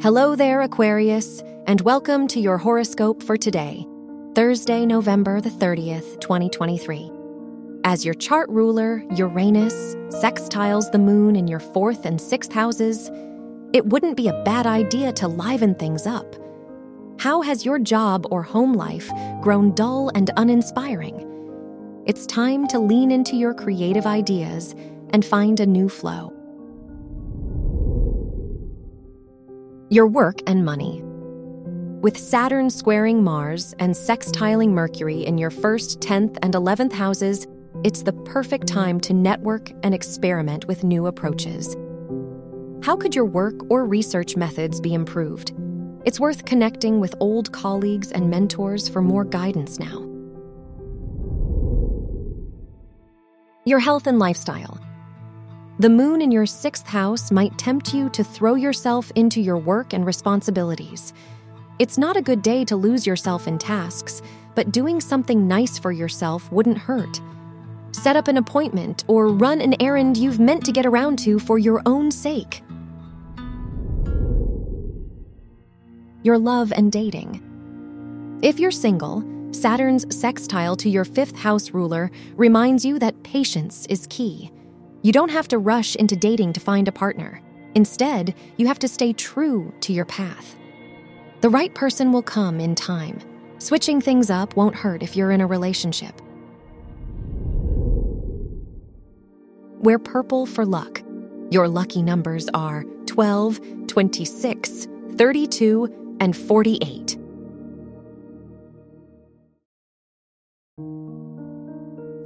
Hello there, Aquarius, and welcome to your horoscope for today, Thursday, November the 30th, 2023. As your chart ruler, Uranus, sextiles the moon in your fourth and sixth houses, it wouldn't be a bad idea to liven things up. How has your job or home life grown dull and uninspiring? It's time to lean into your creative ideas and find a new flow. Your work and money. With Saturn squaring Mars and sextiling Mercury in your first, 10th, and 11th houses, it's the perfect time to network and experiment with new approaches. How could your work or research methods be improved? It's worth connecting with old colleagues and mentors for more guidance now. Your health and lifestyle. The moon in your sixth house might tempt you to throw yourself into your work and responsibilities. It's not a good day to lose yourself in tasks, but doing something nice for yourself wouldn't hurt. Set up an appointment or run an errand you've meant to get around to for your own sake. Your love and dating. If you're single, Saturn's sextile to your fifth house ruler reminds you that patience is key. You don't have to rush into dating to find a partner. Instead, you have to stay true to your path. The right person will come in time. Switching things up won't hurt if you're in a relationship. Wear purple for luck. Your lucky numbers are 12, 26, 32, and 48.